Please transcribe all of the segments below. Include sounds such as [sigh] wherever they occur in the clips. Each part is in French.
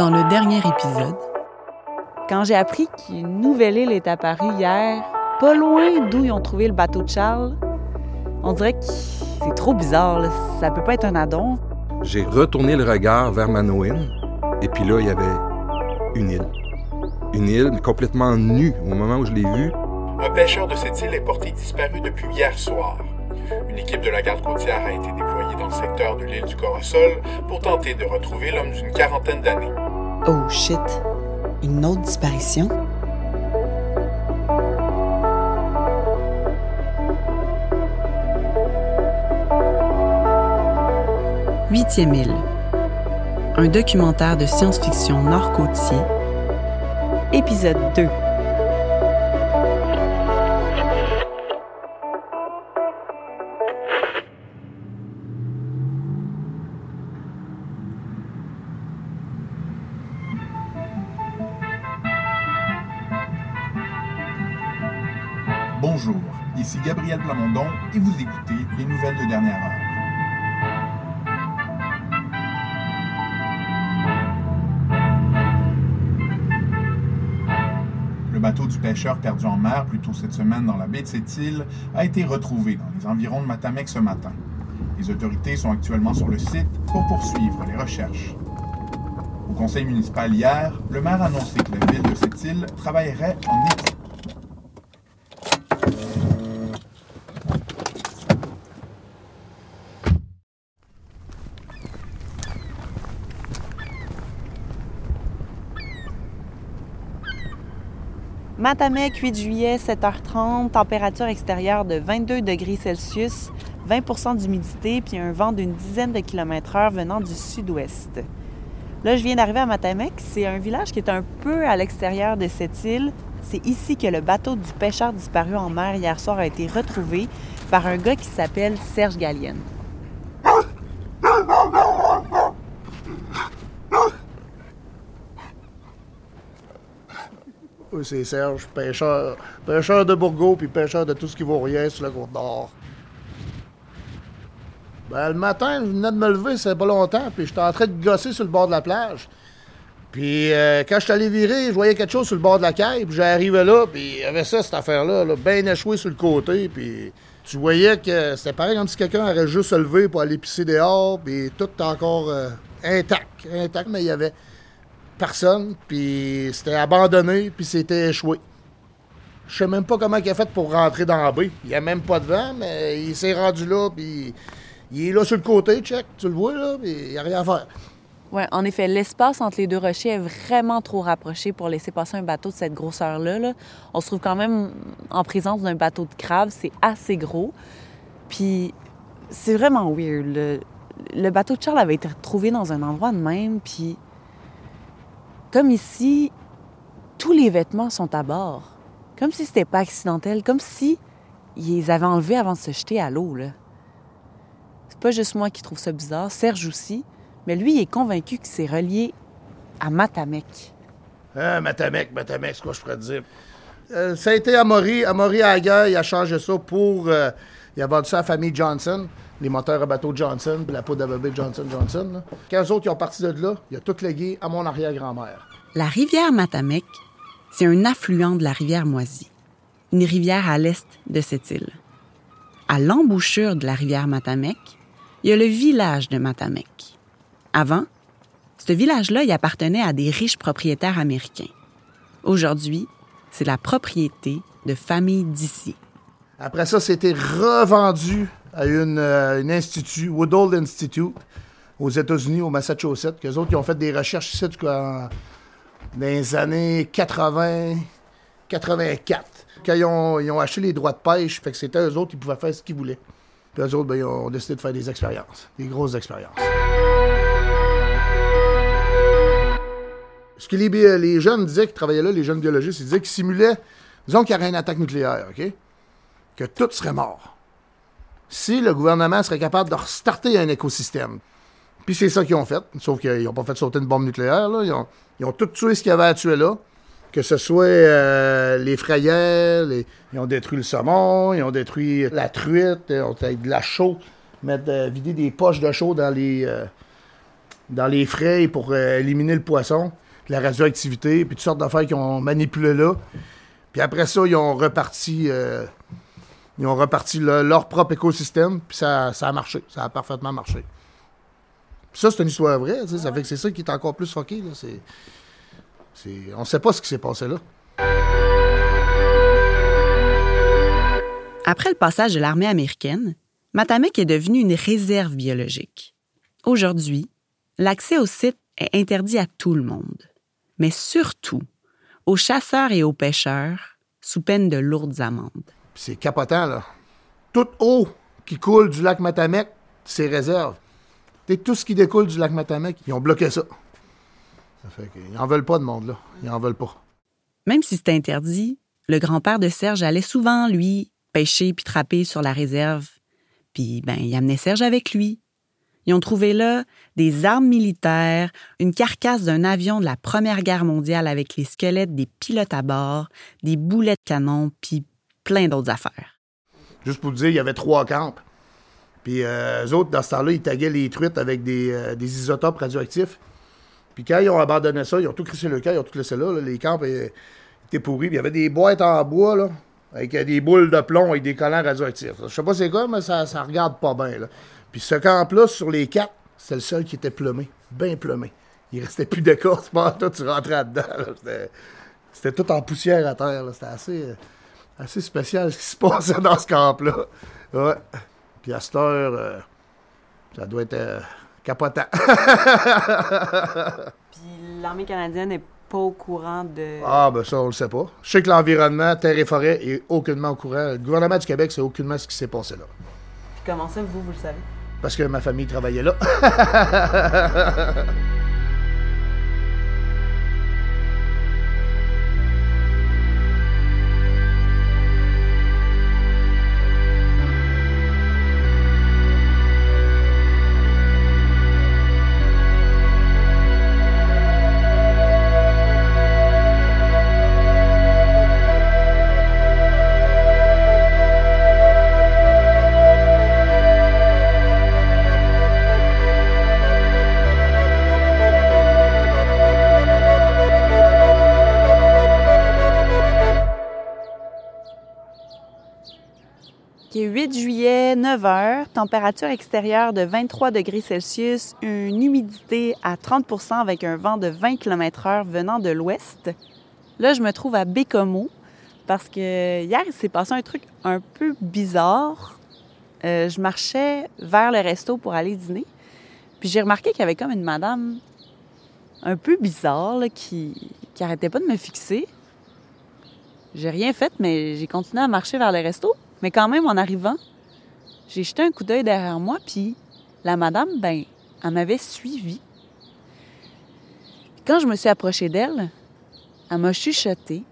Dans le dernier épisode, Quand j'ai appris qu'une nouvelle île est apparue hier, pas loin d'où ils ont trouvé le bateau de Charles, on dirait que c'est trop bizarre. là. Ça peut pas être un addon. J'ai retourné le regard vers Manoin, et puis là, il y avait une île. Une île complètement nue au moment où je l'ai vue. Un pêcheur de cette île est porté disparu depuis hier soir. Une équipe de la garde côtière a été déployée dans le secteur de l'île du Corosol pour tenter de retrouver l'homme d'une quarantaine d'années. Oh shit, une autre disparition? Huitième île. Un documentaire de science-fiction nord-côtier. Épisode 2. Bonjour, ici Gabriel Plamondon et vous écoutez les nouvelles de dernière heure. Le bateau du pêcheur perdu en mer plus tôt cette semaine dans la baie de cette île a été retrouvé dans les environs de Matamec ce matin. Les autorités sont actuellement sur le site pour poursuivre les recherches. Au conseil municipal hier, le maire a annoncé que la ville de cette île travaillerait en équipe Matamec, 8 juillet, 7h30, température extérieure de 22 degrés Celsius, 20% d'humidité, puis un vent d'une dizaine de kilomètres heure venant du sud-ouest. Là, je viens d'arriver à Matamec. C'est un village qui est un peu à l'extérieur de cette île. C'est ici que le bateau du pêcheur disparu en mer hier soir a été retrouvé par un gars qui s'appelle Serge Gallienne. C'est Serge, pêcheur, pêcheur de Bourgogne puis pêcheur de tout ce qui vaut rien sur la côte nord. Ben, le matin, je venais de me lever, c'est pas longtemps, puis j'étais en train de gosser sur le bord de la plage. Puis euh, quand je suis allé virer, je voyais quelque chose sur le bord de la caille, puis j'arrivais là, puis il y avait ça, cette affaire-là, là, bien échoué sur le côté, puis tu voyais que c'était pareil comme si quelqu'un aurait juste se levé pour aller pisser dehors, puis tout encore euh, intact, intact, mais il y avait personne, puis c'était abandonné, puis c'était échoué. Je sais même pas comment il a fait pour rentrer dans la baie. Il y a même pas de vent, mais il s'est rendu là, puis il est là sur le côté, check, tu le vois, là, puis il n'y a rien à faire. Ouais, en effet, l'espace entre les deux rochers est vraiment trop rapproché pour laisser passer un bateau de cette grosseur-là. là. On se trouve quand même en présence d'un bateau de crabe, c'est assez gros. Puis c'est vraiment weird. Le, le bateau de Charles avait été retrouvé dans un endroit de même, puis comme ici, tous les vêtements sont à bord. Comme si c'était pas accidentel, comme si ils les avaient enlevés avant de se jeter à l'eau. C'est pas juste moi qui trouve ça bizarre, Serge aussi, mais lui, il est convaincu que c'est relié à Matamec. Ah, Matamec, Matamec, c'est quoi je pourrais te dire? Euh, ça a été Amaury. Amaury, guerre, il a changé ça pour... euh, il a vendu ça à la famille Johnson, les moteurs à bateau Johnson, puis la à bébé Johnson Johnson. Là. Quand eux autres, ils ont parti de là, il a tout légué à mon arrière-grand-mère. La rivière Matamec, c'est un affluent de la rivière Moisy, une rivière à l'est de cette île. À l'embouchure de la rivière Matamec, il y a le village de Matamec. Avant, ce village-là il appartenait à des riches propriétaires américains. Aujourd'hui, c'est la propriété de familles d'ici. Après ça, c'était revendu à une, euh, institut, Woodall Institute, aux États-Unis, au Massachusetts, qu'eux autres, ils ont fait des recherches ici jusqu'en- dans les années 80, 84. Quand ils ont, ils acheté les droits de pêche, fait que c'était eux autres qui pouvaient faire ce qu'ils voulaient. Puis eux autres, ben, ils ont décidé de faire des expériences, des grosses expériences. Ce que les, les jeunes disaient qui travaillaient là, les jeunes biologistes, ils disaient qu'ils simulaient, disons qu'il y aurait une attaque nucléaire, OK? Que tout serait mort. Si le gouvernement serait capable de restarter un écosystème. Puis c'est ça qu'ils ont fait, sauf qu'ils n'ont pas fait sauter une bombe nucléaire. Ils ont, tout tué ce qu'il y avait à tuer là. Que ce soit euh, les frayères, ils ont détruit le saumon, ils ont détruit la truite, ils ont avec de la chaux, mettre, euh, vider des poches de chaux dans les, euh, frais pour éliminer le poisson, la radioactivité, puis toutes sortes d'affaires qu'ils ont manipulé là. Puis après ça, ils ont reparti, ils ont reparti leur propre écosystème, puis ça, ça, a marché. Ça a parfaitement marché. Ça, c'est une histoire vraie. Ça fait que c'est ça qui est encore plus fucké. Là. C'est, on ne sait pas ce qui s'est passé là. Après le passage de l'armée américaine, Matamek est devenu une réserve biologique. Aujourd'hui, l'accès au site est interdit à tout le monde, mais surtout aux chasseurs et aux pêcheurs sous peine de lourdes amendes. C'est capotant, là. Toute eau qui coule du lac Matamek, c'est réserve. tout ce qui découle du lac Matamek, ils ont bloqué ça. Ça fait qu'ils n'en veulent pas de monde, là. Ils n'en veulent pas. Même si c'était interdit, le grand-père de Serge allait souvent, lui, pêcher puis trapper sur la réserve. Puis, ben, il amenait Serge avec lui. Ils ont trouvé là des armes militaires, une carcasse d'un avion de la Première Guerre mondiale avec les squelettes des pilotes à bord, des boulets de canon, puis plein d'autres affaires. Juste pour te dire, il y avait trois camps. Puis euh, eux autres, dans ce temps-là, ils taguaient les truites avec des, euh, des, isotopes radioactifs. Puis quand ils ont abandonné ça, ils ont tout crissé le camp, ils ont tout laissé là. Les camps euh, étaient pourris. Puis il y avait des boîtes en bois, là, avec des boules de plomb avec des collants radioactifs. Je sais pas c'est quoi, mais ça, ça regarde pas bien. Puis ce camp-là, sur les quatre, c'était le seul qui était plumé, bien plumé. Il restait plus d'écorce, pas toi, tu rentrais dedans. C'était tout en poussière à terre. C'était assez, euh, assez spécial ce qui se passait dans ce camp-là. Ouais. Puis à cette heure, euh, ça doit être euh, capotant. [laughs] Puis l'armée canadienne n'est pas au courant de. Ah, ben ça, on le sait pas. Je sais que l'environnement, terre et forêt, est aucunement au courant. Le gouvernement du Québec sait aucunement ce qui s'est passé là. Puis comment ça, vous, vous le savez? parce que ma famille travaillait là. [laughs] 9 heures, température extérieure de 23 degrés Celsius, une humidité à 30% avec un vent de 20 km/h venant de l'ouest. Là, je me trouve à Bécomo parce que hier, il s'est passé un truc un peu bizarre. Euh, je marchais vers le resto pour aller dîner, puis j'ai remarqué qu'il y avait comme une madame un peu bizarre qui, qui arrêtait pas de me fixer. J'ai rien fait, mais j'ai continué à marcher vers le resto. Mais quand même, en arrivant, j'ai jeté un coup d'œil derrière moi, puis la madame, ben, elle m'avait suivi. Quand je me suis approchée d'elle, elle m'a chuchoté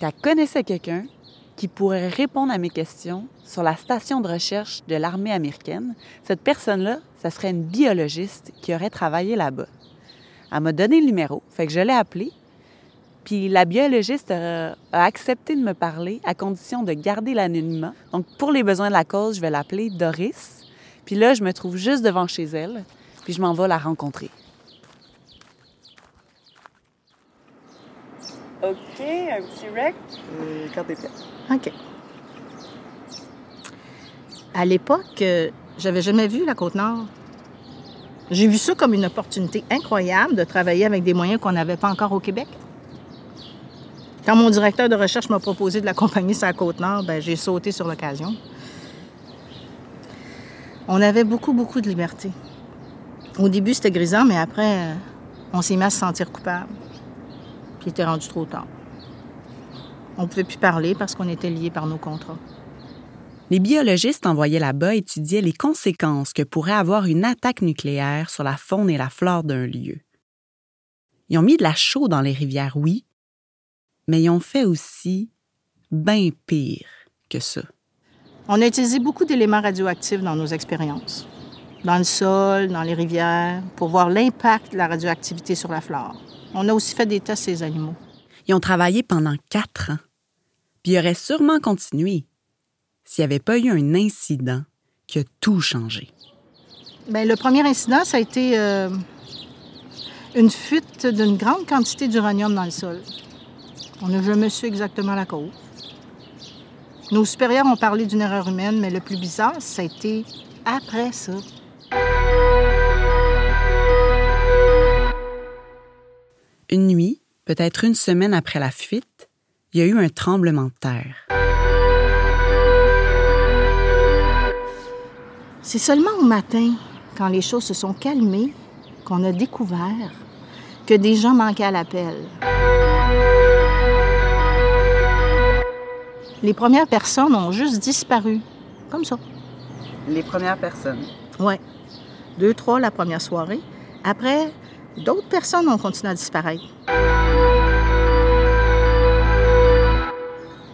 qu'elle connaissait quelqu'un qui pourrait répondre à mes questions sur la station de recherche de l'armée américaine. Cette personne-là, ça serait une biologiste qui aurait travaillé là-bas. Elle m'a donné le numéro, fait que je l'ai appelé, puis la biologiste a, accepté de me parler à condition de garder l'anonymat. Donc pour les besoins de la cause, je vais l'appeler Doris. Puis là, je me trouve juste devant chez elle, puis je m'en vais la rencontrer. OK, un petit rec. quand t'es. OK. À l'époque, euh, j'avais jamais vu la Côte-Nord. J'ai vu ça comme une opportunité incroyable de travailler avec des moyens qu'on n'avait pas encore au Québec. Quand mon directeur de recherche m'a proposé de l'accompagner sur la Côte-Nord, ben, j'ai sauté sur l'occasion. On avait beaucoup, beaucoup de liberté. Au début, c'était grisant, mais après, euh, on s'est mis à se sentir coupable. Puis il était rendu trop tard. On ne pouvait plus parler parce qu'on était liés par nos contrats. Les biologistes envoyés là-bas étudiaient les conséquences que pourrait avoir une attaque nucléaire sur la faune et la flore d'un lieu. Ils ont mis de la chaux dans les rivières, oui, mais ils ont fait aussi bien pire que ça. On a utilisé beaucoup d'éléments radioactifs dans nos expériences, dans le sol, dans les rivières, pour voir l'impact de la radioactivité sur la flore. On a aussi fait des tests sur les animaux. Ils ont travaillé pendant quatre ans, puis ils auraient sûrement continué s'il n'y avait pas eu un incident qui a tout changé. Bien, le premier incident, ça a été euh, une fuite d'une grande quantité d'uranium dans le sol. On n'a jamais su exactement la cause. Nos supérieurs ont parlé d'une erreur humaine, mais le plus bizarre, ça a été après ça. Une nuit, peut-être une semaine après la fuite, il y a eu un tremblement de terre. C'est seulement au matin, quand les choses se sont calmées, qu'on a découvert que des gens manquaient à l'appel. Les premières personnes ont juste disparu, comme ça. Les premières personnes. Oui. Deux, trois la première soirée. Après, d'autres personnes ont continué à disparaître.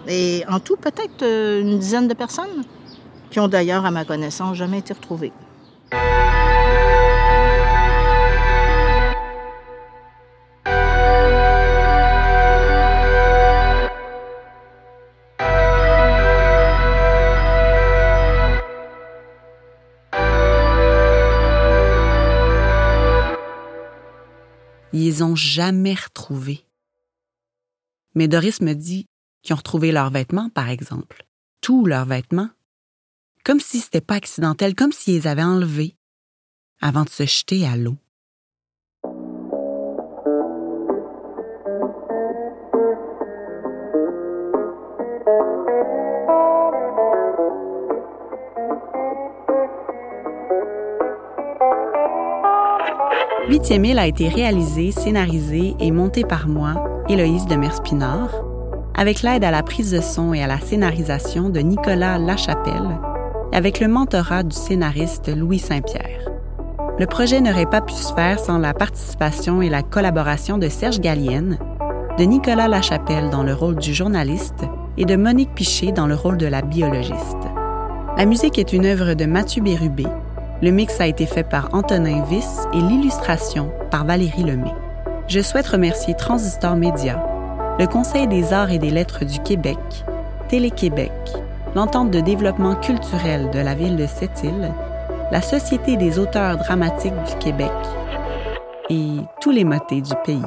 Et en tout, peut-être euh, une dizaine de personnes qui ont d'ailleurs, à ma connaissance, jamais été retrouvées. Ont jamais retrouvé. Mais Doris me dit qu'ils ont retrouvé leurs vêtements, par exemple. Tous leurs vêtements. Comme si c'était pas accidentel, comme s'ils les avaient enlevés avant de se jeter à l'eau. Huitième île a été réalisé, scénarisé et monté par moi, Héloïse de Merspinard, avec l'aide à la prise de son et à la scénarisation de Nicolas Lachapelle, avec le mentorat du scénariste Louis Saint-Pierre. Le projet n'aurait pas pu se faire sans la participation et la collaboration de Serge Gallienne, de Nicolas Lachapelle dans le rôle du journaliste et de Monique Piché dans le rôle de la biologiste. La musique est une œuvre de Mathieu Bérubé. Le mix a été fait par Antonin Viss et l'illustration par Valérie Lemay. Je souhaite remercier Transistor Média, le Conseil des arts et des lettres du Québec, Télé-Québec, l'entente de développement culturel de la ville de Sept-Îles, la Société des auteurs dramatiques du Québec et tous les motés du pays.